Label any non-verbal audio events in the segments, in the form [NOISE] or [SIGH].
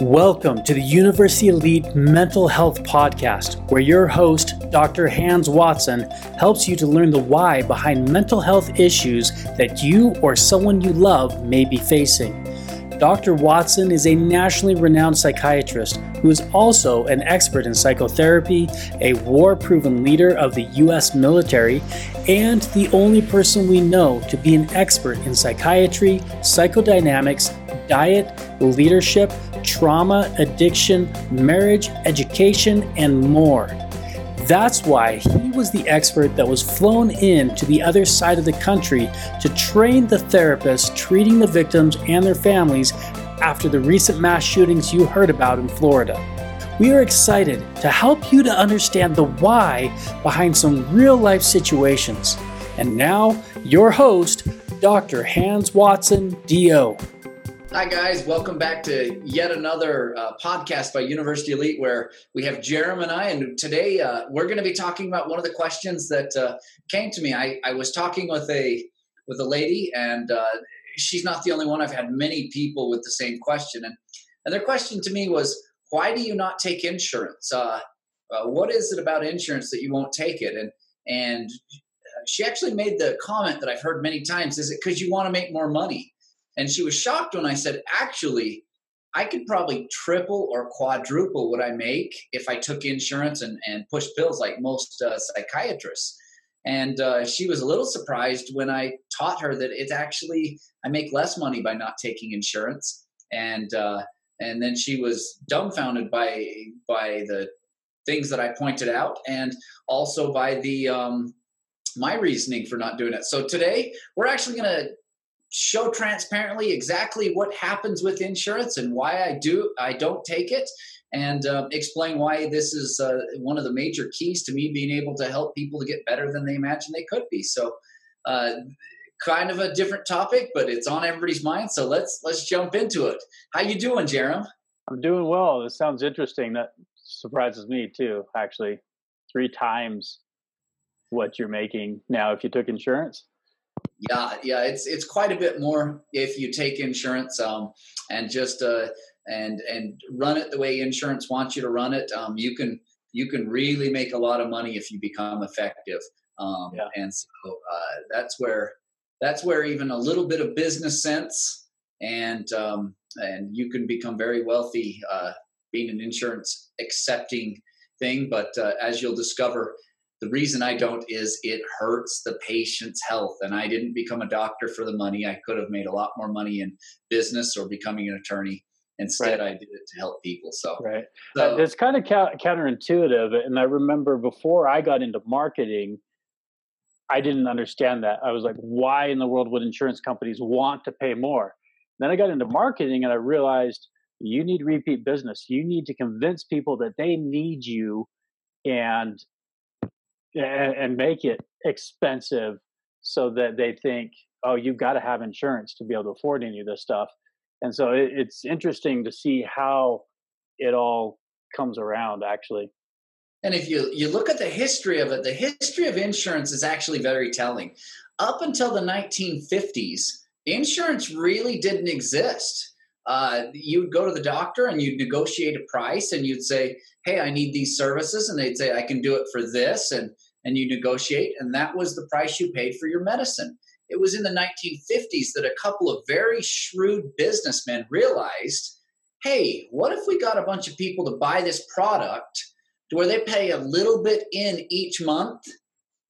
Welcome to the University Elite Mental Health Podcast, where your host, Dr. Hans Watson, helps you to learn the why behind mental health issues that you or someone you love may be facing. Dr. Watson is a nationally renowned psychiatrist who is also an expert in psychotherapy, a war proven leader of the U.S. military, and the only person we know to be an expert in psychiatry, psychodynamics, diet, leadership, trauma, addiction, marriage, education, and more. That's why he was the expert that was flown in to the other side of the country to train the therapists treating the victims and their families after the recent mass shootings you heard about in Florida. We are excited to help you to understand the why behind some real life situations. And now, your host, Dr. Hans Watson, DO. Hi, guys. Welcome back to yet another uh, podcast by University Elite where we have Jerem and I. And today uh, we're going to be talking about one of the questions that uh, came to me. I, I was talking with a with a lady, and uh, she's not the only one. I've had many people with the same question. And, and their question to me was, why do you not take insurance? Uh, uh, what is it about insurance that you won't take it? And, and she actually made the comment that I've heard many times is it because you want to make more money? And she was shocked when I said, actually, I could probably triple or quadruple what I make if I took insurance and, and pushed pills like most uh, psychiatrists. And uh, she was a little surprised when I taught her that it's actually I make less money by not taking insurance. And uh, and then she was dumbfounded by by the things that I pointed out, and also by the um, my reasoning for not doing it. So today we're actually going to show transparently exactly what happens with insurance and why I do I don't take it and uh, explain why this is uh, one of the major keys to me being able to help people to get better than they imagine they could be. So, uh, kind of a different topic, but it's on everybody's mind. So let's let's jump into it. How you doing, Jerem? I'm doing well. This sounds interesting. That surprises me too. Actually, three times what you're making now if you took insurance. Yeah, yeah, it's it's quite a bit more if you take insurance um, and just uh, and and run it the way insurance wants you to run it. Um, you can you can really make a lot of money if you become effective. Um, yeah. And so uh, that's where that's where even a little bit of business sense and um, and you can become very wealthy uh, being an insurance accepting thing. But uh, as you'll discover, the reason I don't is it hurts the patient's health. And I didn't become a doctor for the money. I could have made a lot more money in business or becoming an attorney. Instead, right. I did it to help people. So, right. So, it's kind of counterintuitive. And I remember before I got into marketing, I didn't understand that. I was like, why in the world would insurance companies want to pay more? Then I got into marketing and I realized you need repeat business. You need to convince people that they need you and and, and make it expensive so that they think, oh, you've got to have insurance to be able to afford any of this stuff. And so it, it's interesting to see how it all comes around, actually. And if you you look at the history of it, the history of insurance is actually very telling. Up until the 1950s, insurance really didn't exist. Uh, you'd go to the doctor and you'd negotiate a price, and you'd say, hey, I need these services. And they'd say, I can do it for this. And, and you negotiate. And that was the price you paid for your medicine. It was in the 1950s that a couple of very shrewd businessmen realized hey, what if we got a bunch of people to buy this product to where they pay a little bit in each month?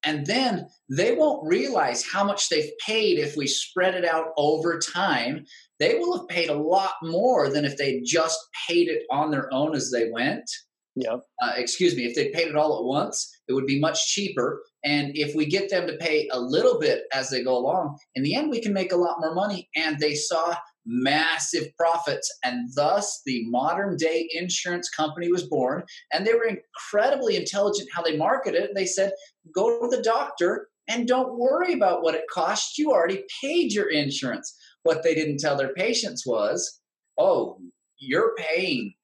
And then they won't realize how much they've paid if we spread it out over time. They will have paid a lot more than if they just paid it on their own as they went. Yep. Uh, excuse me, if they paid it all at once, it would be much cheaper. And if we get them to pay a little bit as they go along, in the end, we can make a lot more money. And they saw massive profits. And thus, the modern day insurance company was born. And they were incredibly intelligent how they marketed it. They said, go to the doctor and don't worry about what it costs. You already paid your insurance. What they didn't tell their patients was, oh, you're paying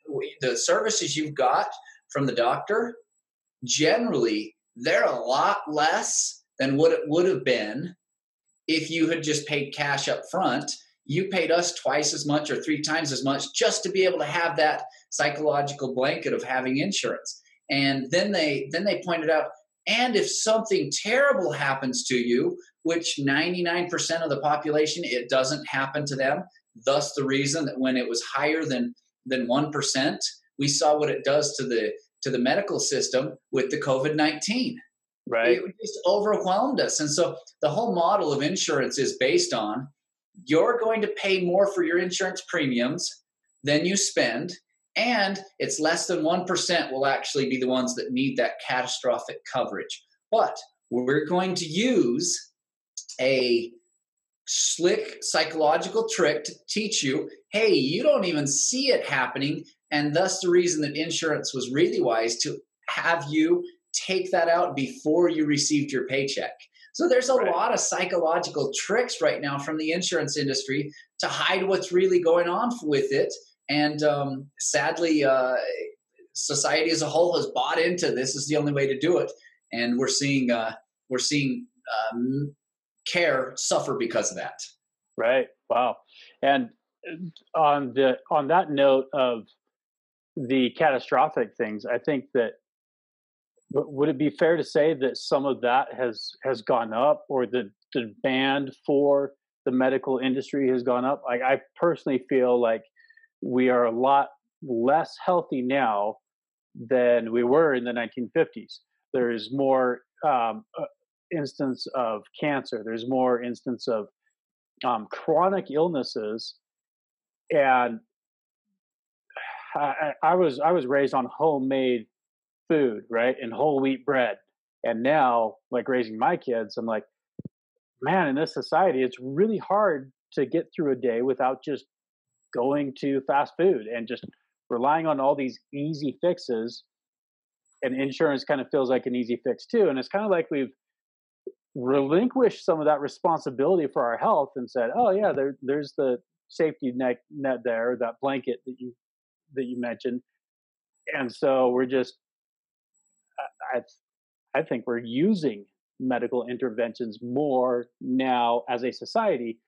the services you've got from the doctor, generally, they're a lot less than what it would have been if you had just paid cash up front. You paid us twice as much or three times as much just to be able to have that psychological blanket of having insurance. And then they then they pointed out, and if something terrible happens to you, which 99% of the population it doesn't happen to them, thus the reason that when it was higher than than 1%, we saw what it does to the to the medical system with the COVID-19. Right. It just overwhelmed us. And so the whole model of insurance is based on you're going to pay more for your insurance premiums than you spend and it's less than 1% will actually be the ones that need that catastrophic coverage. But we're going to use a slick psychological trick to teach you hey you don't even see it happening and thus the reason that insurance was really wise to have you take that out before you received your paycheck so there's a right. lot of psychological tricks right now from the insurance industry to hide what's really going on with it. And um, sadly, uh, society as a whole has bought into this is the only way to do it, and we're seeing uh, we're seeing um, care suffer because of that. Right. Wow. And uh, on the on that note of the catastrophic things, I think that would it be fair to say that some of that has has gone up, or the demand for the medical industry has gone up? I, I personally feel like we are a lot less healthy now than we were in the 1950s. There's more um, uh, instance of cancer. There's more instance of um, chronic illnesses, and I, I was I was raised on homemade food, right? And whole wheat bread. And now, like raising my kids, I'm like, man, in this society, it's really hard to get through a day without just going to fast food and just relying on all these easy fixes. And insurance kind of feels like an easy fix too. And it's kind of like we've relinquished some of that responsibility for our health and said, oh yeah, there, there's the safety net, net there, that blanket that you that you mentioned. And so we're just I, I think we're using medical interventions more now as a society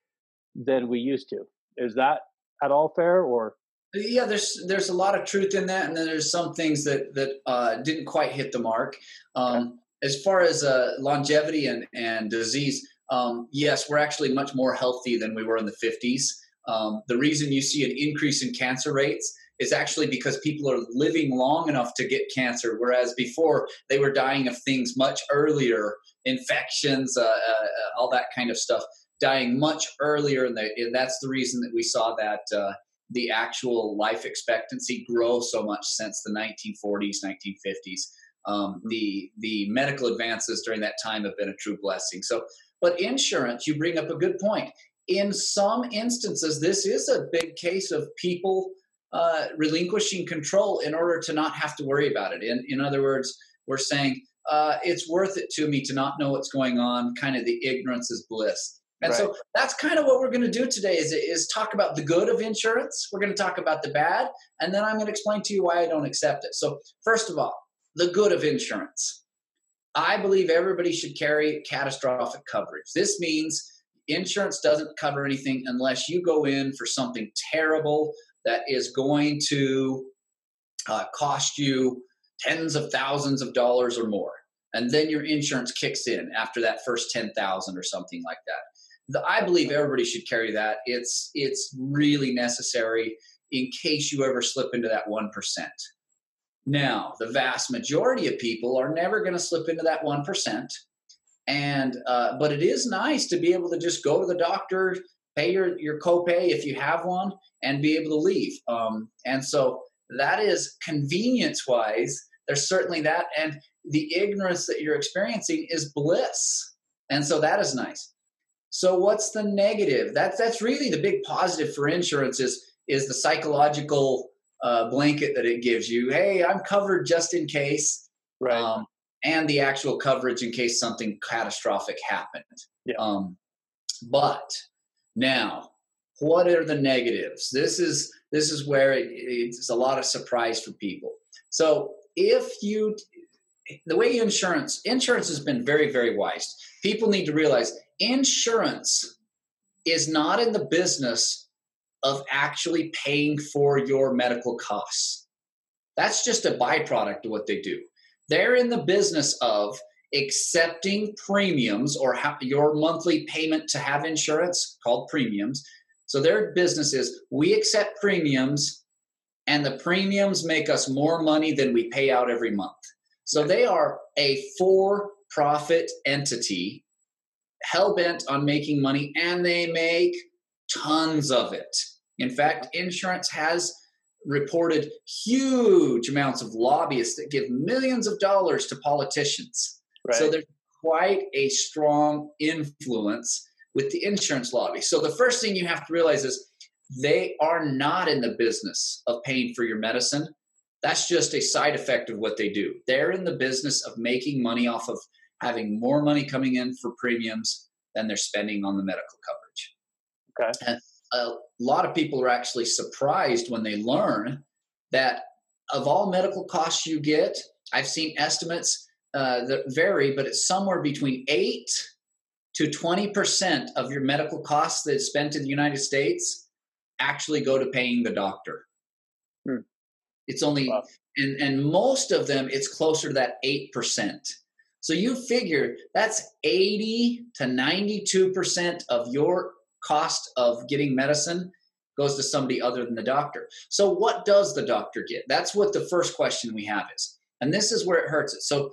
than we used to. Is that at all fair or? Yeah, there's there's a lot of truth in that, and then there's some things that that uh, didn't quite hit the mark. Um, okay. As far as uh, longevity and and disease, um, yes, we're actually much more healthy than we were in the 50s. Um, the reason you see an increase in cancer rates is actually because people are living long enough to get cancer, whereas before they were dying of things much earlier, infections, uh, uh, all that kind of stuff, dying much earlier, and, they, and that's the reason that we saw that uh, the actual life expectancy grow so much since the 1940s, 1950s. Um, the the medical advances during that time have been a true blessing. So, but insurance, you bring up a good point. In some instances, this is a big case of people uh, relinquishing control in order to not have to worry about it. In, in other words, we're saying uh, it's worth it to me to not know what's going on. Kind of the ignorance is bliss. And right. so that's kind of what we're going to do today is, is talk about the good of insurance. We're going to talk about the bad, and then I'm going to explain to you why I don't accept it. So first of all, the good of insurance. I believe everybody should carry catastrophic coverage. This means insurance doesn't cover anything unless you go in for something terrible that is going to uh, cost you tens of thousands of dollars or more. And then your insurance kicks in after that first 10,000 or something like that. The, i believe everybody should carry that. It's it's really necessary in case you ever slip into that 1% now the vast majority of people are never going to slip into that 1% and uh, but it is nice to be able to just go to the doctor pay your, your copay if you have one and be able to leave. Um, and so that is convenience wise, there's certainly that. And the ignorance that you're experiencing is bliss. And so that is nice. So what's the negative? That's that's really the big positive for insurance is is the psychological uh, blanket that it gives you. Hey, I'm covered just in case. Right. Um, and the actual coverage in case something catastrophic happened. Yeah. Um, but now, what are the negatives? This is this is where it, it's a lot of surprise for people. So if you the way insurance insurance has been very very wise. People need to realize insurance is not in the business of actually paying for your medical costs. That's just a byproduct of what they do. They're in the business of accepting premiums or ha- your monthly payment to have insurance called premiums. So their business is we accept premiums and the premiums make us more money than we pay out every month. So they are a for profit entity hell bent on making money and they make tons of it. In fact, insurance has reported huge amounts of lobbyists that give millions of dollars to politicians. Right. So there's quite a strong influence with the insurance lobby. So the first thing you have to realize is they are not in the business of paying for your medicine. That's just a side effect of what they do. They're in the business of making money off of having more money coming in for premiums than they're spending on the medical coverage. Okay. And a lot of people are actually surprised when they learn that of all medical costs you get, I've seen estimates uh, that vary, but it's somewhere between 8 to 20% of your medical costs that's spent in the United States actually go to paying the doctor. Hmm. It's only, wow. and, and most of them, it's closer to that 8%. So you figure that's 80 to 92% of your cost of getting medicine goes to somebody other than the doctor. So what does the doctor get? That's what the first question we have is. And this is where it hurts it. So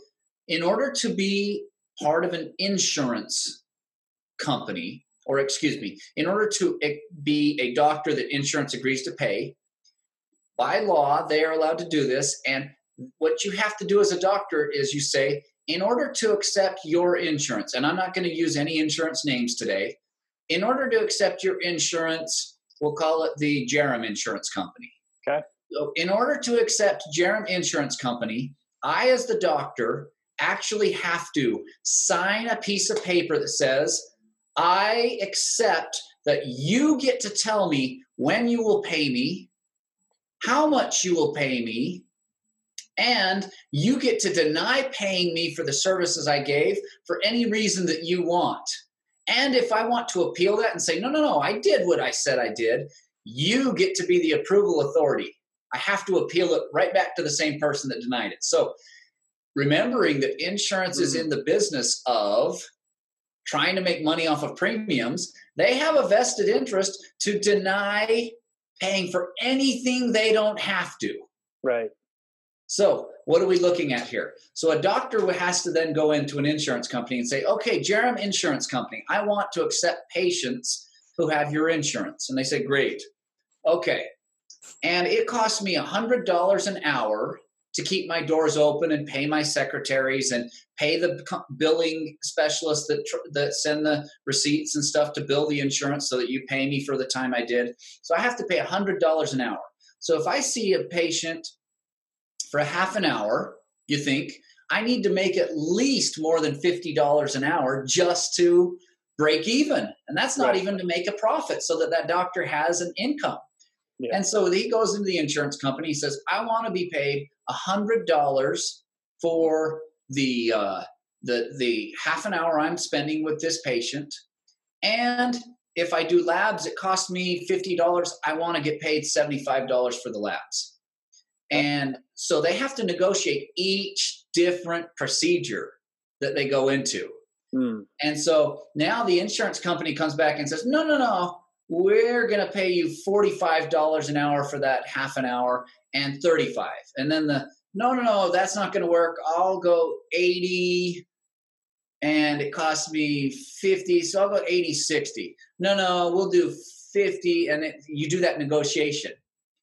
in order to be part of an insurance company, or excuse me, in order to be a doctor that insurance agrees to pay, by law, they are allowed to do this. And what you have to do as a doctor is you say, in order to accept your insurance, and I'm not going to use any insurance names today, in order to accept your insurance, we'll call it the Jerem Insurance Company. Okay. So, in order to accept Jerem Insurance Company, I, as the doctor, actually have to sign a piece of paper that says, I accept that you get to tell me when you will pay me, how much you will pay me, and you get to deny paying me for the services I gave for any reason that you want. And if I want to appeal that and say, no, no, no, I did what I said I did, you get to be the approval authority. I have to appeal it right back to the same person that denied it. So remembering that insurance mm. is in the business of trying to make money off of premiums, they have a vested interest to deny paying for anything they don't have to. Right. So, what are we looking at here? So, a doctor has to then go into an insurance company and say, okay, Jerem Insurance Company, I want to accept patients who have your insurance. And they say, great. Okay. And it costs me $100 an hour to keep my doors open and pay my secretaries and pay the billing specialists that, that send the receipts and stuff to bill the insurance so that you pay me for the time I did. So I have to pay $100 an hour. So if I see a patient for a half an hour, you think, I need to make at least more than $50 an hour just to break even. And that's not right. even to make a profit so that that doctor has an income. Yeah. And so he goes into the insurance company. He says, I want to be paid $100 for the, uh, the, the half an hour I'm spending with this patient. And if I do labs, it costs me $50. I want to get paid $75 for the labs. And so they have to negotiate each different procedure that they go into. Hmm. And so now the insurance company comes back and says, no, no, no, we're going to pay you $45 an hour for that half an hour and 35. And then the, no, no, no, that's not going to work. I'll go 80 and it costs me 50. So I'll go 80, 60. No, no, we'll do 50. And it, you do that negotiation.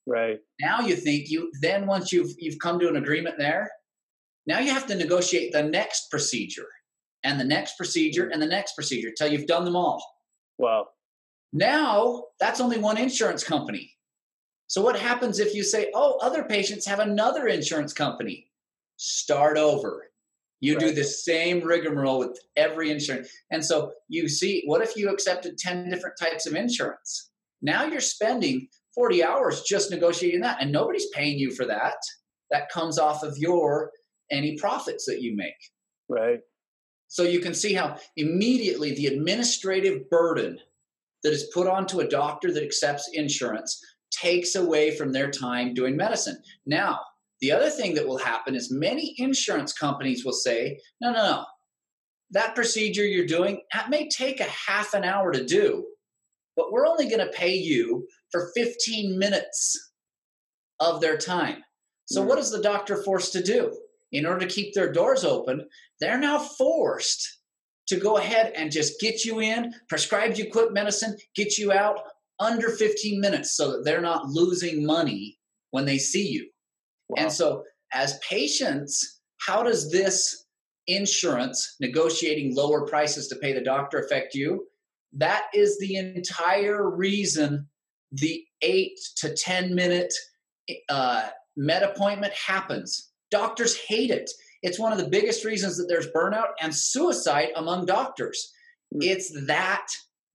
Right. Now you think you then once you've you've come to an agreement there, now you have to negotiate the next procedure and the next procedure mm. and the next procedure till you've done them all. Wow. Now that's only one insurance company. So what happens if you say, "Oh, other patients have another insurance company"? Start over. You right. do the same rigmarole with every insurance. And so you see, what if you accepted 10 different types of insurance? Now you're spending 40 hours just negotiating that and nobody's paying you for that that comes off of your any profits that you make right so you can see how immediately the administrative burden that is put onto a doctor that accepts insurance takes away from their time doing medicine. Now, the other thing that will happen is many insurance companies will say, no, no, no, that procedure you're doing, that may take a half an hour to do, but we're only going to pay you for 15 minutes of their time. So, what hmm. is the doctor forced to do? In order to keep their doors open, they're now forced to go ahead and just get you in, prescribe you quick medicine, get you out under 15 minutes so that they're not losing money when they see you. Wow. And so, as patients, how does this insurance negotiating lower prices to pay the doctor affect you? That is the entire reason the eight to 10 minute uh, med appointment happens. Doctors hate it. It's one of the biggest reasons that there's burnout and suicide among doctors. Mm. It's that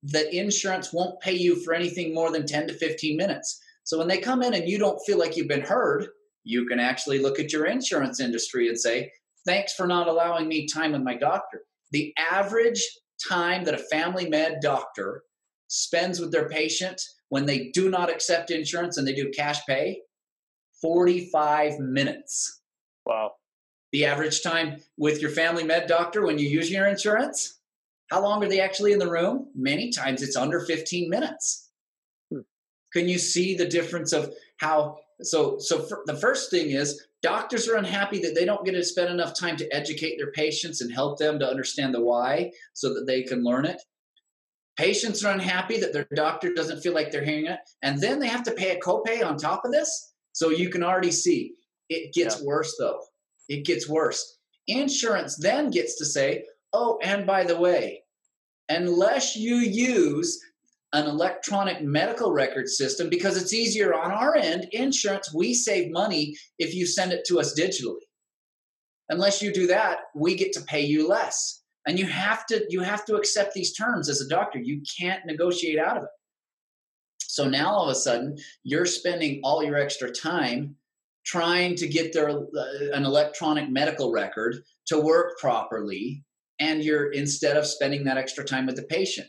the insurance won't pay you for anything more than 10 to 15 minutes. So when they come in and you don't feel like you've been heard, you can actually look at your insurance industry and say, Thanks for not allowing me time with my doctor. The average time that a family med doctor spends with their patient when they do not accept insurance and they do cash pay 45 minutes. Wow. The average time with your family med doctor when you use your insurance? How long are they actually in the room? Many times it's under 15 minutes. Hmm. Can you see the difference of how so so the first thing is doctors are unhappy that they don't get to spend enough time to educate their patients and help them to understand the why so that they can learn it patients are unhappy that their doctor doesn't feel like they're hearing it and then they have to pay a copay on top of this so you can already see it gets yeah. worse though it gets worse insurance then gets to say oh and by the way unless you use an electronic medical record system because it's easier on our end. Insurance, we save money if you send it to us digitally. Unless you do that, we get to pay you less. And you have to you have to accept these terms as a doctor. You can't negotiate out of it. So now all of a sudden, you're spending all your extra time trying to get their uh, an electronic medical record to work properly and you're instead of spending that extra time with the patient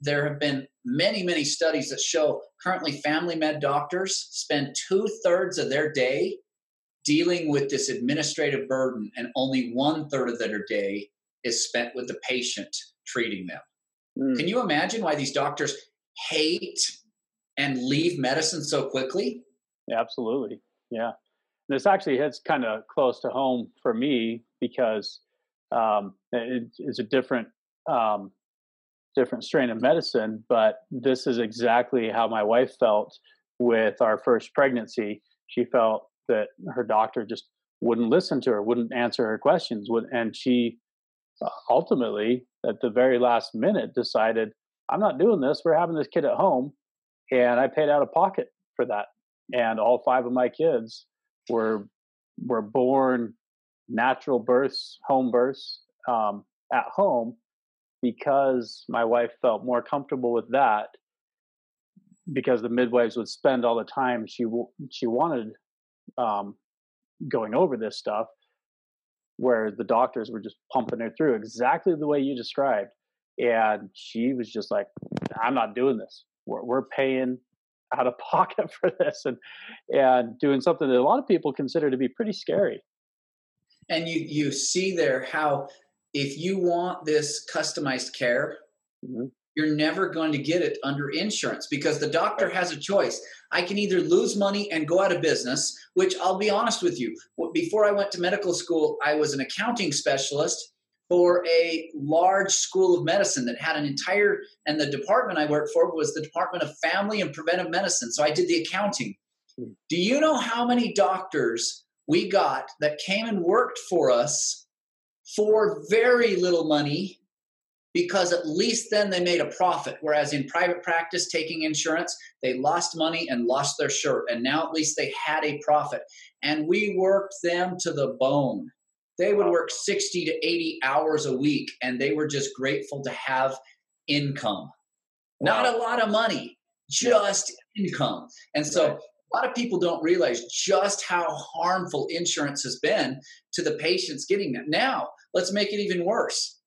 there have been many, many studies that show currently family med doctors spend two thirds of their day dealing with this administrative burden, and only one third of their day is spent with the patient treating them. Mm. Can you imagine why these doctors hate and leave medicine so quickly? Yeah, absolutely. Yeah. This actually hits kind of close to home for me because um, it is a different um, different strain of medicine, but this is exactly how my wife felt with our first pregnancy. She felt that her doctor just wouldn't listen to her, wouldn't answer her questions, would, and she uh, ultimately, at the very last minute, decided, "I'm not doing this. We're having this kid at home," and I paid out of pocket for that. And all five of my kids were were born natural births, home births um, at home, because my wife felt more comfortable with that because the midwives would spend all the time she she wanted um, going over this stuff where the doctors were just pumping her through exactly the way you described and she was just like i'm not doing this. We're, we're paying out of [LAUGHS] pocket for this and and doing something that a lot of people consider to be pretty scary and you you see there how if you want this customized care, mm-hmm. you're never going to get it under insurance because the doctor has a choice. I can either lose money and go out of business, which I'll be honest with you, before I went to medical school, I was an accounting specialist for a large school of medicine that had an entire, and the department I worked for was the Department of Family and Preventive Medicine. So I did the accounting. Mm-hmm. Do you know how many doctors we got that came and worked for us for very little money because at least then they made a profit. Whereas in private practice, taking insurance, they lost money and lost their shirt. And now at least they had a profit. And we worked them to the bone. They would work 60 to 80 hours a week and they were just grateful to have income. Wow. Not a lot of money, just income. And so right. a lot of people don't realize just how harmful insurance has been to the patients getting that. Now, let's make it even worse.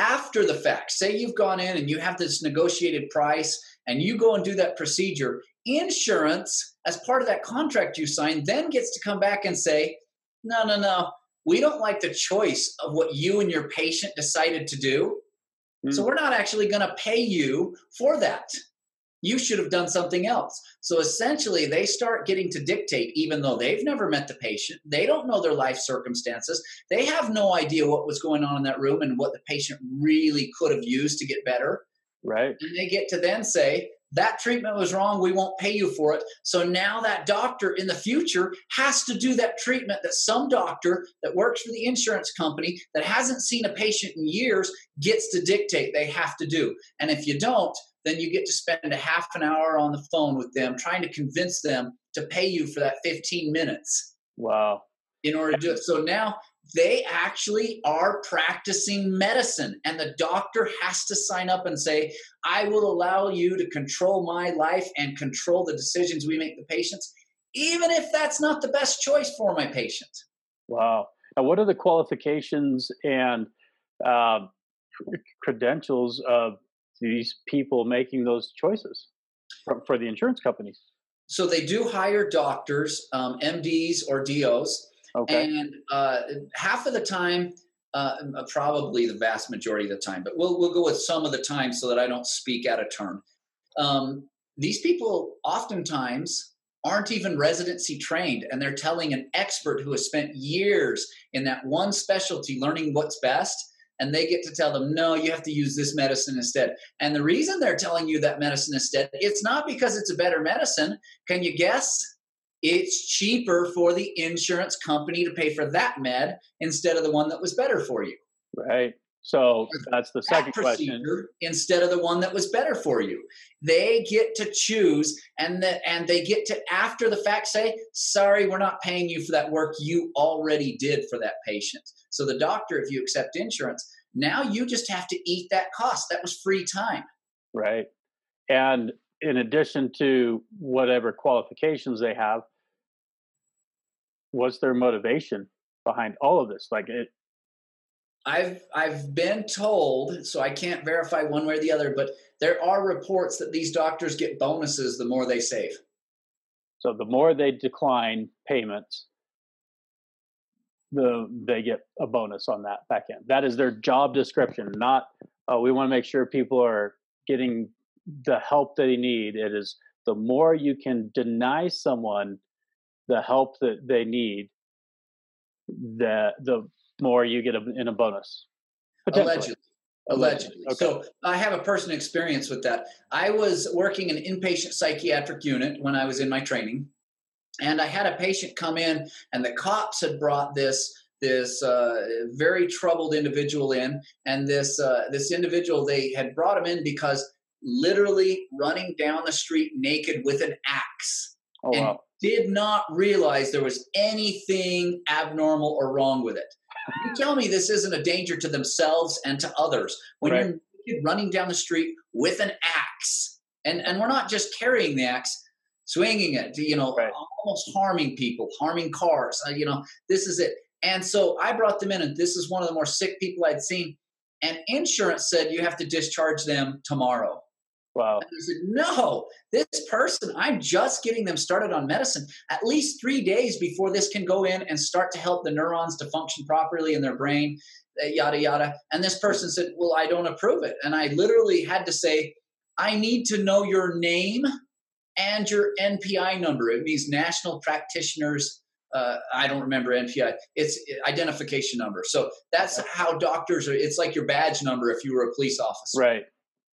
after the fact, say you've gone in and you have this negotiated price and you go and do that procedure, insurance, as part of that contract you signed, then gets to come back and say, no, no, no, we don't like the choice of what you and your patient decided to do. Mm. So we're not actually going to pay you for that. You should have done something else. So essentially, they start getting to dictate, even though they've never met the patient. They don't know their life circumstances. They have no idea what was going on in that room and what the patient really could have used to get better. Right. And they get to then say, that treatment was wrong. We won't pay you for it. So now that doctor in the future has to do that treatment that some doctor that works for the insurance company that hasn't seen a patient in years gets to dictate they have to do. And if you don't, then you get to spend a half an hour on the phone with them trying to convince them to pay you for that 15 minutes. Wow. In order to do it. So now they actually are practicing medicine and the doctor has to sign up and say i will allow you to control my life and control the decisions we make the patients even if that's not the best choice for my patient. Wow. Now what are the qualifications and uh, credentials of these people making those choices for, for the insurance companies? So they do hire doctors um, mds or dos Okay. And uh, half of the time, uh, probably the vast majority of the time, but we'll we'll go with some of the time so that I don't speak out of turn. Um, these people oftentimes aren't even residency trained, and they're telling an expert who has spent years in that one specialty learning what's best. And they get to tell them, no, you have to use this medicine instead. And the reason they're telling you that medicine instead, it's not because it's a better medicine. Can you guess? It's cheaper for the insurance company to pay for that med instead of the one that was better for you. Right. So that's the second that question. Instead of the one that was better for you, they get to choose, and the, and they get to after the fact say, "Sorry, we're not paying you for that work you already did for that patient." So the doctor, if you accept insurance, now you just have to eat that cost. That was free time. Right. And in addition to whatever qualifications they have, what's their motivation behind all of this? Like it. I've I've been told, so I can't verify one way or the other, but there are reports that these doctors get bonuses the more they save. So the more they decline payments, the they get a bonus on that back end. That is their job description. Not uh, we want to make sure people are getting the help that they need. It is the more you can deny someone the help that they need, the the more you get a, in a bonus. Allegedly. Allegedly. Okay. So I have a personal experience with that. I was working in an inpatient psychiatric unit when I was in my training, and I had a patient come in, and the cops had brought this this uh, very troubled individual in, and this uh, this individual they had brought him in because literally running down the street naked with an axe. Oh, and wow. did not realize there was anything abnormal or wrong with it. You tell me this isn't a danger to themselves and to others when right. you're running down the street with an axe, and and we're not just carrying the axe, swinging it, you know, right. almost harming people, harming cars. Uh, you know, this is it. And so I brought them in, and this is one of the more sick people I'd seen. And insurance said you have to discharge them tomorrow. Wow. And I said, no, this person, I'm just getting them started on medicine at least three days before this can go in and start to help the neurons to function properly in their brain, uh, yada, yada. And this person said, well, I don't approve it. And I literally had to say, I need to know your name and your NPI number. It means National Practitioners. Uh, I don't remember NPI. It's identification number. So that's how doctors are. It's like your badge number if you were a police officer. Right.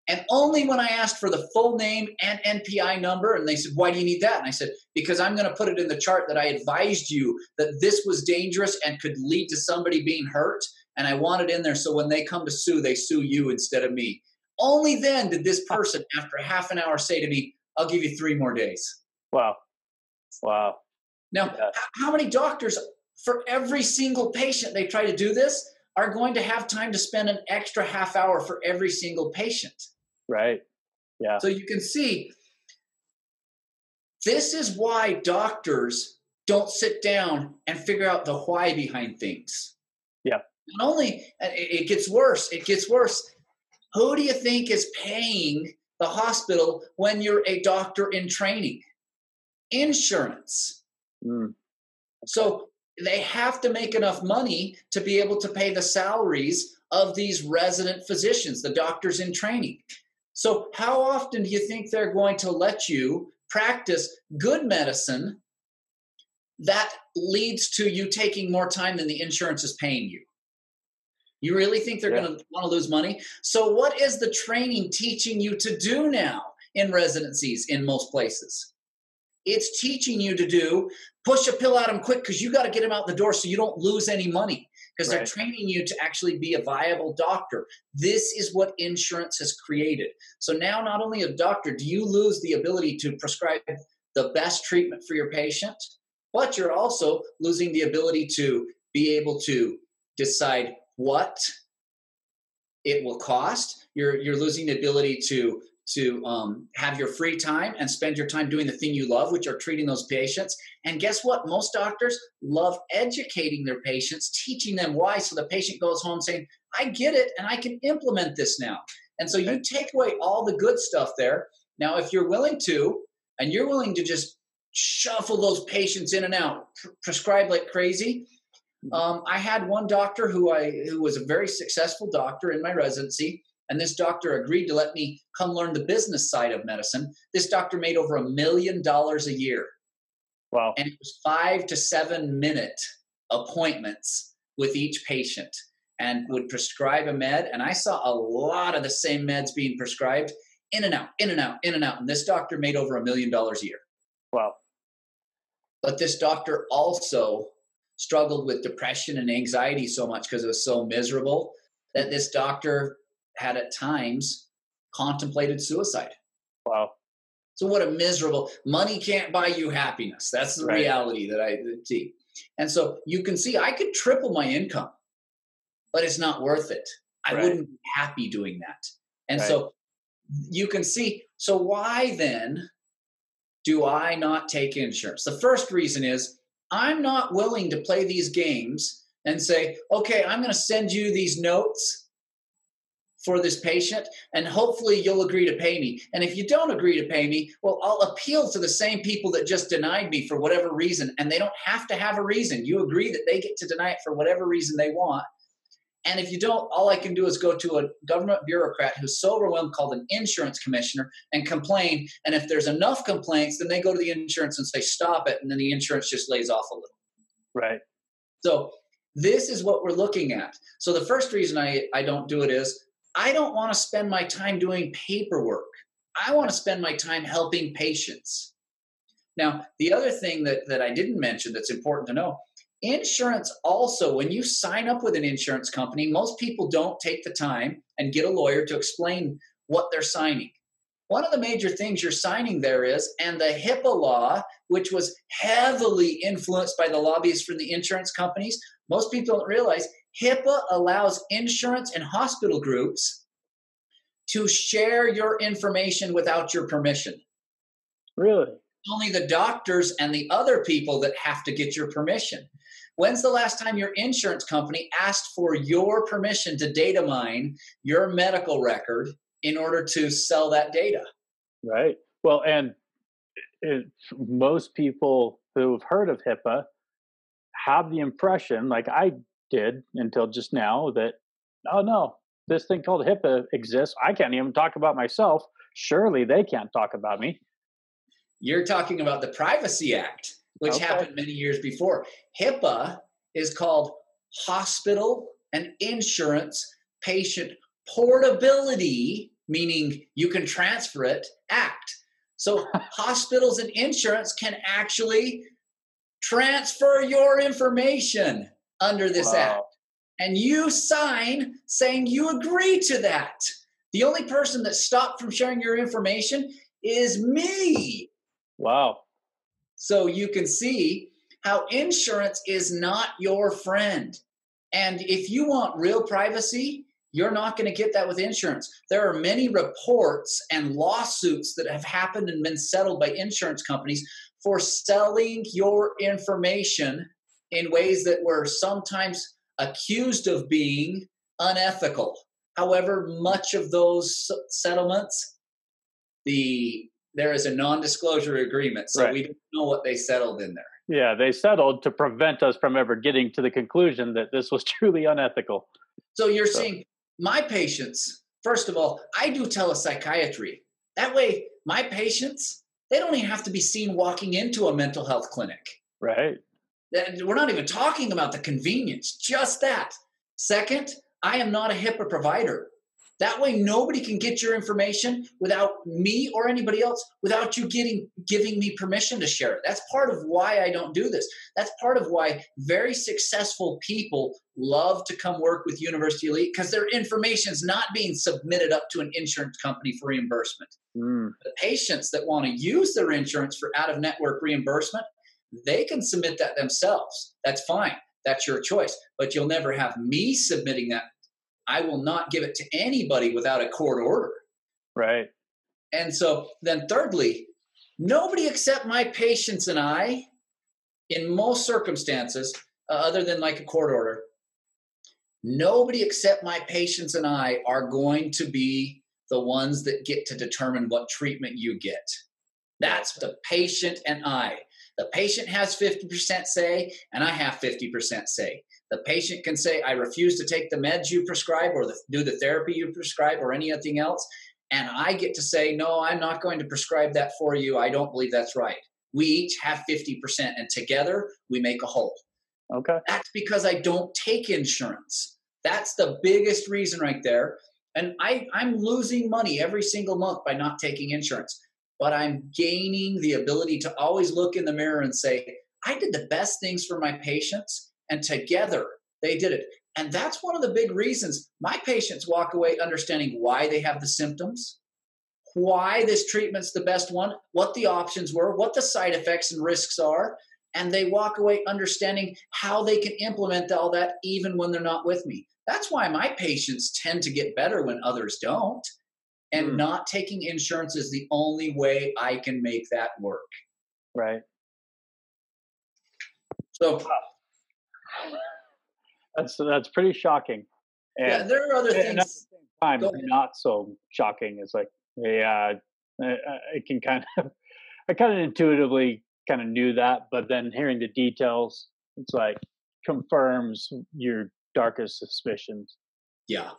And only when I asked for the full name and NPI number, and they said, Why do you need that? And I said, Because I'm going to put it in the chart that I advised you that this was dangerous and could lead to somebody being hurt. And I want it in there so when they come to sue, they sue you instead of me. Only then did this person, after half an hour, say to me, I'll give you three more days. Wow. Wow. Now, yeah. how many doctors, for every single patient they try to do this, are going to have time to spend an extra half hour for every single patient? Right. Yeah. So you can see this is why doctors don't sit down and figure out the why behind things. Yeah. Not only it gets worse, it gets worse. Who do you think is paying the hospital when you're a doctor in training? Insurance. Mm. So they have to make enough money to be able to pay the salaries of these resident physicians, the doctors in training. So, how often do you think they're going to let you practice good medicine that leads to you taking more time than the insurance is paying you? You really think they're yeah. going to want to lose money? So, what is the training teaching you to do now in residencies in most places? It's teaching you to do push a pill at them quick because you got to get them out the door so you don't lose any money because right. they're training you to actually be a viable doctor. This is what insurance has created. So now, not only a doctor, do you lose the ability to prescribe the best treatment for your patient, but you're also losing the ability to be able to decide what it will cost. You're, you're losing the ability to to um, have your free time and spend your time doing the thing you love, which are treating those patients. And guess what? Most doctors love educating their patients, teaching them why, so the patient goes home saying, I get it and I can implement this now. And so you take away all the good stuff there. Now, if you're willing to, and you're willing to just shuffle those patients in and out, pr- prescribe like crazy. Mm-hmm. Um, I had one doctor who I who was a very successful doctor in my residency and this doctor agreed to let me come learn the business side of medicine. This doctor made over a million dollars a year. Wow. And it was five to seven minute appointments with each patient and would prescribe a med. And I saw a lot of the same meds being prescribed in and out, in and out, in and out. And this doctor made over a million dollars a year. Wow. But this doctor also struggled with depression and anxiety so much because it was so miserable that this doctor had at times contemplated suicide. Wow. So what a miserable money can't buy you happiness. That's the right. reality that I see. And so you can see I could triple my income, but it's not worth it. I right. wouldn't be happy doing that. And right. so you can see so why then do I not take insurance? The first reason is I'm not willing to play these games and say, okay, I'm going to send you these notes for this patient and hopefully you'll agree to pay me. And if you don't agree to pay me well i'll appeal to the same people that just denied me for whatever reason and they don't have to have a reason. You agree that they get to deny it for whatever reason they want. And if you don't all i can do is go to a government bureaucrat who's so overwhelmed called an insurance commissioner and complain. And if there's enough complaints then they go to the insurance and say stop it and then the insurance just lays off a little. Right. So this is what we're looking at. So the first reason i, I don't do it is I don't want to spend my time doing paperwork. I want to spend my time helping patients. Now, the other thing that, that I didn't mention that's important to know insurance also, when you sign up with an insurance company, most people don't take the time and get a lawyer to explain what they're signing. One of the major things you're signing there is, and the HIPAA law, which was heavily influenced by the lobbyists from the insurance companies, most people don't realize HIPAA allows insurance and hospital groups to share your information without your permission. Really? Only the doctors and the other people that have to get your permission. When's the last time your insurance company asked for your permission to data mine your medical record in order to sell that data? Right. Well, and most people who've heard of HIPAA have the impression, like I did until just now that oh no this thing called hipaa exists. I can't even talk about myself. Surely they can't talk about me. You're talking about the privacy act which okay. happened many years before. Hipaa is called hospital and insurance patient portability meaning you can transfer it act. So [LAUGHS] hospitals and insurance can actually transfer your information under this wow. act. And you sign saying you agree to that. The only person that stopped from sharing your information is me. Wow. So you can see how insurance is not your friend. And if you want real privacy, you're not going to get that with insurance. There are many reports and lawsuits that have happened and been settled by insurance companies for selling your information in ways that were sometimes accused of being unethical. However, much of those settlements, the there is a non-disclosure agreement, so right. we don't know what they settled in there. Yeah, they settled to prevent us from ever getting to the conclusion that this was [LAUGHS] truly unethical. So you're so. seeing my patients. First of all, I do telepsychiatry. That way, my patients they don't even have to be seen walking into a mental health clinic. Right. We're not even talking about the convenience, just that. Second, I am not a HIPAA provider. That way, nobody can get your information without me or anybody else, without you getting giving me permission to share it. That's part of why I don't do this. That's part of why very successful people love to come work with University Elite because their information is not being submitted up to an insurance company for reimbursement. Mm. The patients that want to use their insurance for out of network reimbursement, they can submit that themselves. That's fine. That's your choice. But you'll never have me submitting that I will not give it to anybody without a court order. Right. And so then, thirdly, nobody except my patients and I, in most circumstances, uh, other than like a court order, nobody except my patients and I are going to be the ones that get to determine what treatment you get. That's the patient and I. The patient has 50% say, and I have 50% say. The patient can say, I refuse to take the meds you prescribe or the, do the therapy you prescribe or anything else. And I get to say, no, I'm not going to prescribe that for you. I don't believe that's right. We each have 50%, and together we make a whole. Okay. That's because I don't take insurance. That's the biggest reason right there. And I, I'm losing money every single month by not taking insurance, but I'm gaining the ability to always look in the mirror and say, I did the best things for my patients and together they did it. And that's one of the big reasons my patients walk away understanding why they have the symptoms, why this treatment's the best one, what the options were, what the side effects and risks are, and they walk away understanding how they can implement all that even when they're not with me. That's why my patients tend to get better when others don't. And mm. not taking insurance is the only way I can make that work. Right. So that's that's pretty shocking. And, yeah, there are other things. at the same time, not so shocking. It's like, yeah, I can kind of, [LAUGHS] I kind of intuitively kind of knew that, but then hearing the details, it's like confirms your darkest suspicions. Yeah,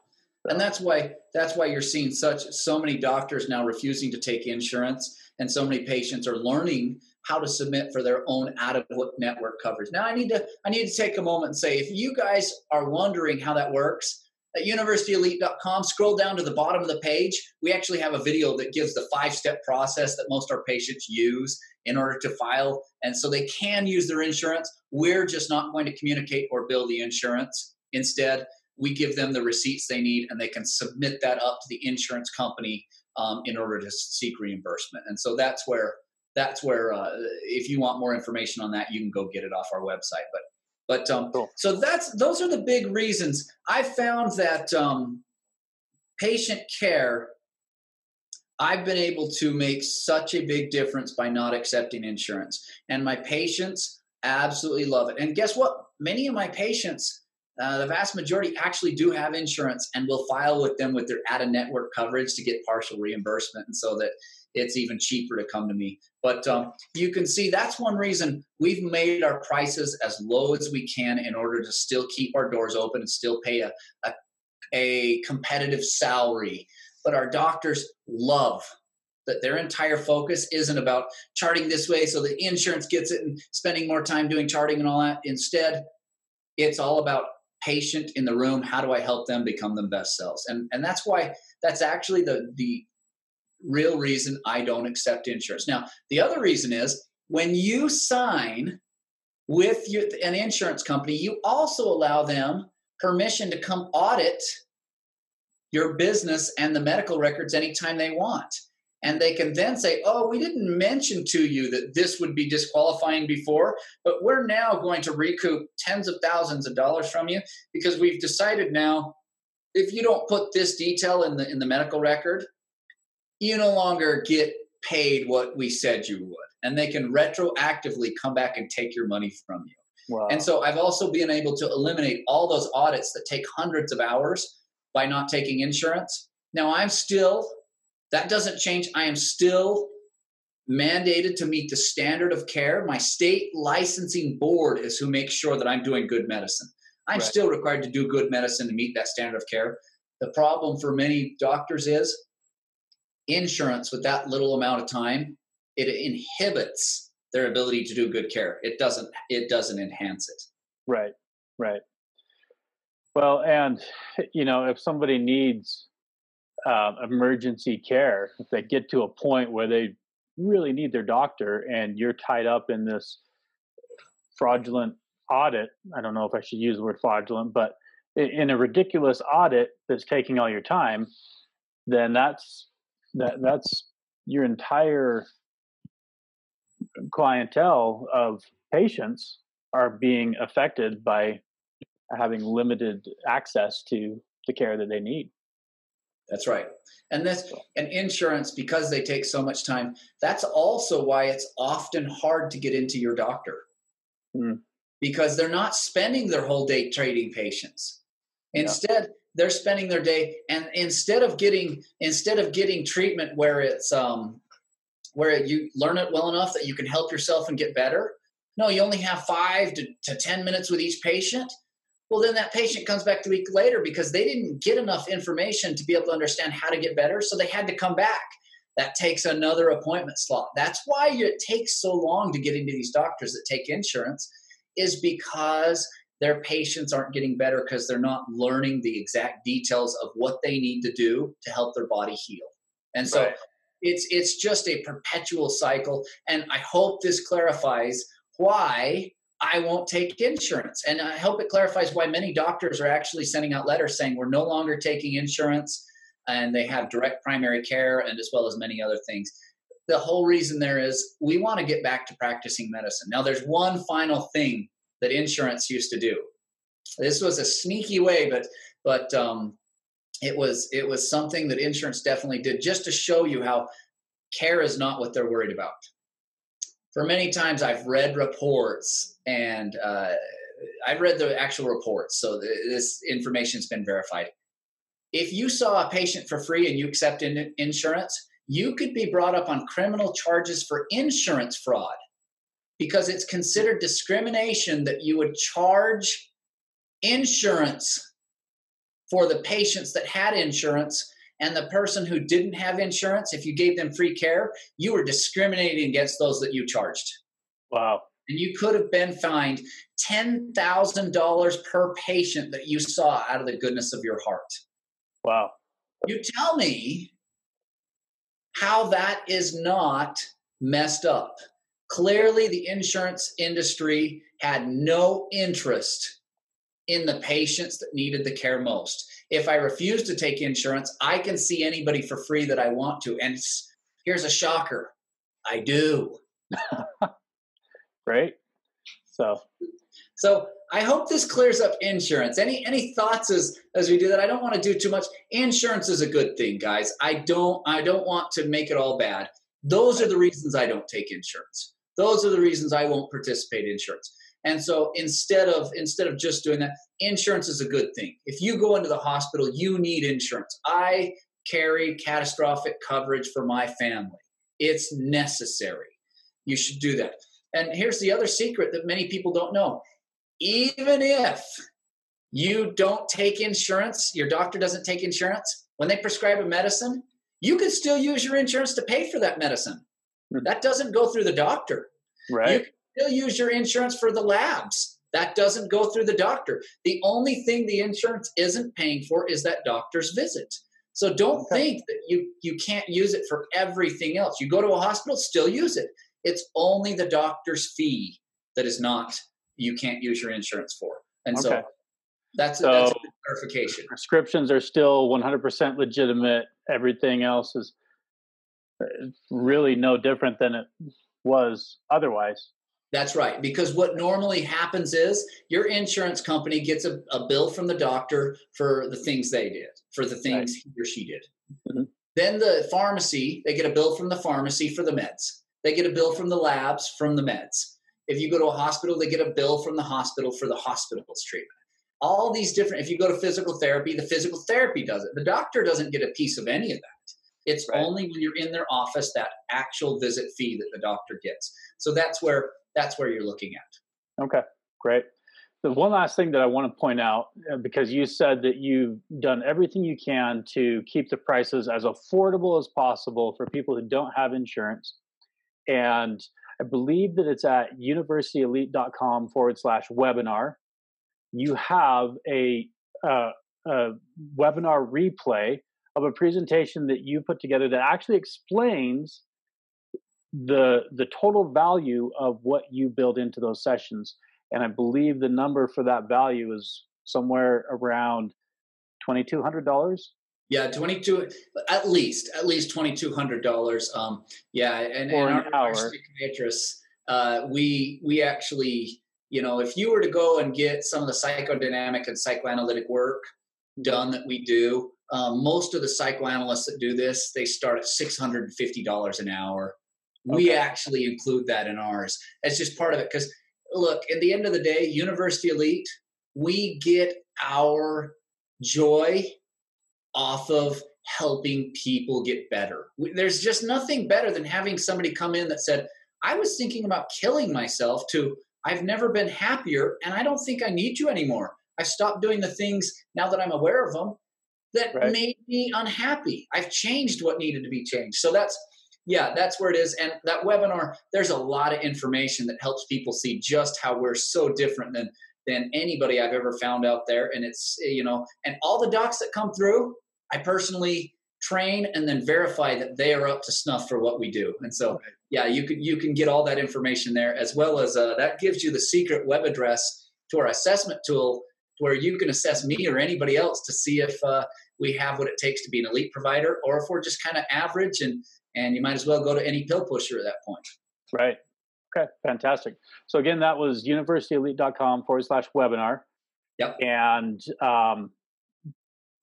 and that's why that's why you're seeing such so many doctors now refusing to take insurance, and so many patients are learning how to submit for their own adequate network coverage. Now I need to I need to take a moment and say if you guys are wondering how that works, at universityelite.com, scroll down to the bottom of the page. We actually have a video that gives the five-step process that most our patients use in order to file and so they can use their insurance. We're just not going to communicate or bill the insurance. Instead, we give them the receipts they need and they can submit that up to the insurance company um, in order to seek reimbursement. And so that's where that's where uh, if you want more information on that, you can go get it off our website. But but um, cool. so that's those are the big reasons. I found that um, patient care. I've been able to make such a big difference by not accepting insurance, and my patients absolutely love it. And guess what? Many of my patients uh, the vast majority actually do have insurance and will file with them with their out of network coverage to get partial reimbursement and so that it's even cheaper to come to me. But um, you can see that's one reason we've made our prices as low as we can in order to still keep our doors open and still pay a, a, a competitive salary. But our doctors love that their entire focus isn't about charting this way so the insurance gets it and spending more time doing charting and all that. Instead it's all about patient in the room how do i help them become the best selves? And and that's why that's actually the the real reason i don't accept insurance. Now the other reason is when you sign with your, an insurance company you also allow them permission to come audit your business and the medical records anytime they want and they can then say, oh, we didn't mention to you that this would be disqualifying before, but we're now going to recoup tens of thousands of dollars from you because we've decided now if you don't put this detail in the in the medical record, you no longer get paid what we said you would. And they can retroactively come back and take your money from you. Wow. And so I've also been able to eliminate all those audits that take hundreds of hours by not taking insurance. Now I'm still, that doesn't change. I am still mandated to meet the standard of care. My state licensing board is who makes sure that I'm doing good medicine. I'm right. still required to do good medicine to meet that standard of care. The problem for many doctors is insurance with that little amount of time, it inhibits their ability to do good care. It doesn't it doesn't enhance it. Right. Right. Well, and you know, if somebody needs uh, emergency care, if they get to a point where they really need their doctor and you're tied up in this fraudulent audit, I don't know if I should use the word fraudulent, but in a ridiculous audit that's taking all your time, then that's that that's your entire clientele of patients are being affected by having limited access to the care that they need. That's right. And this and insurance because they take so much time, that's also why it's often hard to get into your doctor. Mm. Because they're not spending their whole day trading patients. Instead, yeah. they're spending their day and instead of getting instead of getting treatment where it's um where you learn it well enough that you can help yourself and get better. No, you only have five to, to 10 minutes with each patient. Well, then that patient comes back the week later because they didn't get enough information to be able to understand how to get better. So they had to come back. That takes another appointment slot. That's why it takes so long to get into these doctors that take insurance, is because their patients aren't getting better because they're not learning the exact details of what they need to do to help their body heal. And so right. it's it's just a perpetual cycle. And I hope this clarifies why I won't take insurance. And I hope it clarifies why many doctors are actually sending out letters saying we're no longer taking insurance and they have direct primary care and as well as many other things. The whole reason there is we want to get back to practicing medicine. Now, there's one final thing that insurance used to do. This was a sneaky way, but but um, it was it was something that insurance definitely did just to show you how care is not what they're worried about for many times I've read reports and uh, I've read the actual reports, so this information's been verified. If you saw a patient for free and you accept in- insurance, you could be brought up on criminal charges for insurance fraud because it's considered discrimination that you would charge insurance for the patients that had insurance and the person who didn't have insurance, if you gave them free care, you were discriminating against those that you charged. Wow. And you could have been fined $10,000 per patient that you saw out of the goodness of your heart. Wow. You tell me how that is not messed up. Clearly, the insurance industry had no interest in the patients that needed the care most if I refuse to take insurance, I can see anybody for free that I want to. And here's a shocker I do. [LAUGHS] Great. So, so I hope this clears up insurance. Any any thoughts as as we do that? I don't want to do too much. Insurance is a good thing, guys. I don't I don't want to make it all bad. Those are the reasons I don't take insurance. Those are the reasons I won't participate in insurance. And so instead of instead of just doing that, insurance is a good thing. If you go into the hospital, you need insurance. I carry catastrophic coverage for my family. It's necessary. You should do that. And here's the other secret that many people don't know. Even if you don't take insurance, your doctor doesn't take insurance, when they prescribe a medicine, you can still use your insurance to pay for that medicine. Hmm. That doesn't go through the doctor. Right. You still use your insurance for the labs. That doesn't go through the doctor. The only thing the insurance isn't paying for is that doctor's visit. So don't okay. think that you you can't use it for everything else. You go to a hospital, still use it. It's only the doctor's fee that is not you can't use your insurance for. And okay. so that's so that's a clarification. Prescriptions are still 100% legitimate. Everything else is uh, really no different than it was otherwise. That's right. Because what normally happens is your insurance company gets a, a bill from the doctor for the things they did, for the things right. he or she did. Mm-hmm. Then the pharmacy, they get a bill from the pharmacy for the meds. They get a bill from the labs from the meds. If you go to a hospital, they get a bill from the hospital for the hospital's treatment. All these different, if you go to physical therapy, the physical therapy does it. The doctor doesn't get a piece of any of that. It's right. only when you're in their office that actual visit fee that the doctor gets. So that's where that's where you're looking at. Okay, great. The one last thing that I want to point out, uh, because you said that you've done everything you can to keep the prices as affordable as possible for people who don't have insurance. And I believe that it's at universityelite.com forward slash webinar. You have a, uh, a webinar replay of a presentation that you put together that actually explains the the total value of what you build into those sessions. And i believe the number for that value is somewhere around $2200 yeah 22 at least at least $2200 um yeah and, and our, our psychiatrists uh we we actually you know if you were to go and get some of the psychodynamic and psychoanalytic work done that we do um, most of the psychoanalysts that do this they start at $650 an hour okay. we actually include that in ours it's just part of it because look at the end of the day university elite we get our joy off of helping people get better there's just nothing better than having somebody come in that said i was thinking about killing myself to i've never been happier and i don't think i need you anymore i stopped doing the things now that i'm aware of them that right. made me unhappy. I've changed what needed to be changed. So that's yeah, that's where it is. And that webinar, there's a lot of information that helps people see just how we're so different than than anybody I've ever found out there. And it's you know, and all the docs that come through, I personally train and then verify that they are up to snuff for what we do. And so yeah, you can you can get all that information there as well as uh, that gives you the secret web address to our assessment tool where you can assess me or anybody else to see if uh, we have what it takes to be an elite provider, or if we're just kind of average and and you might as well go to any pill pusher at that point. Right. Okay, fantastic. So again, that was universityelite.com forward slash webinar. Yep. And um,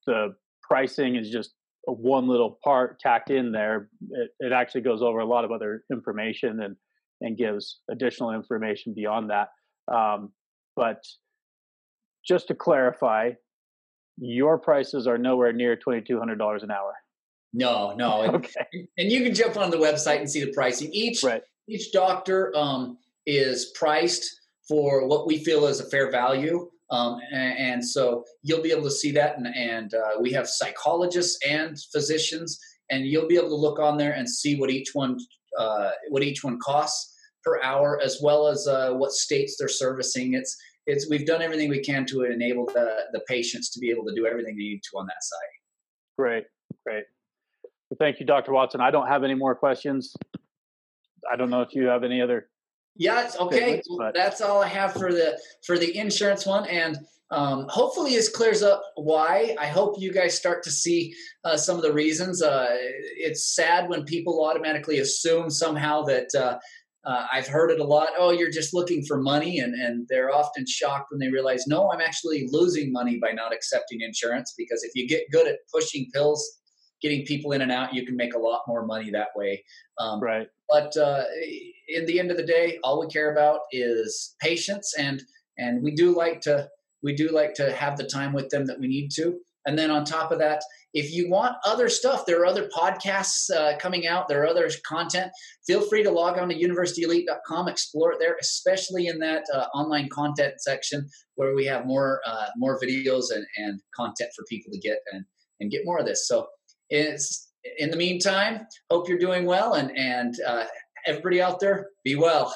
the pricing is just one little part tacked in there. It, it actually goes over a lot of other information and and gives additional information beyond that. Um, but just to clarify, your prices are nowhere near $2,200 an hour. No, no. [LAUGHS] And, okay. And you can jump on the website and see the pricing. Each right. each doctor um, is priced for what we feel is a fair value. Um, and, and, so you'll be able to see that. And, and uh, we have psychologists and physicians, and you'll be able to look on there and see what each one uh, what each one costs per hour, as well as uh, what states they're servicing. It's it's we've done everything we can to enable the the patients to be able to do everything they need to on that site. Great, great. Thank you, Dr. Watson. I don't have any more questions. I don't know if you have any other. Yeah, it's okay. But... That's all I have for the for the insurance one, and um, hopefully this clears up why. I hope you guys start to see uh, some of the reasons. Uh, it's sad when people automatically assume somehow that uh, uh, I've heard it a lot. Oh, you're just looking for money, and and they're often shocked when they realize, no, I'm actually losing money by not accepting insurance. Because if you get good at pushing pills, getting people in and out, you can make a lot more money that way. Um, right. But uh, in the end of the day, all we care about is patients, and and we do like to we do like to have the time with them that we need to. And then on top of that, if you want other stuff, there are other podcasts uh, coming out. There are other content. Feel free to log on to universityelite.com, explore it there, especially in that uh, online content section where we have more uh, more videos and, and content for people to get and, and get more of this. So it's in the meantime, hope you're doing well and and uh, everybody out there, be well.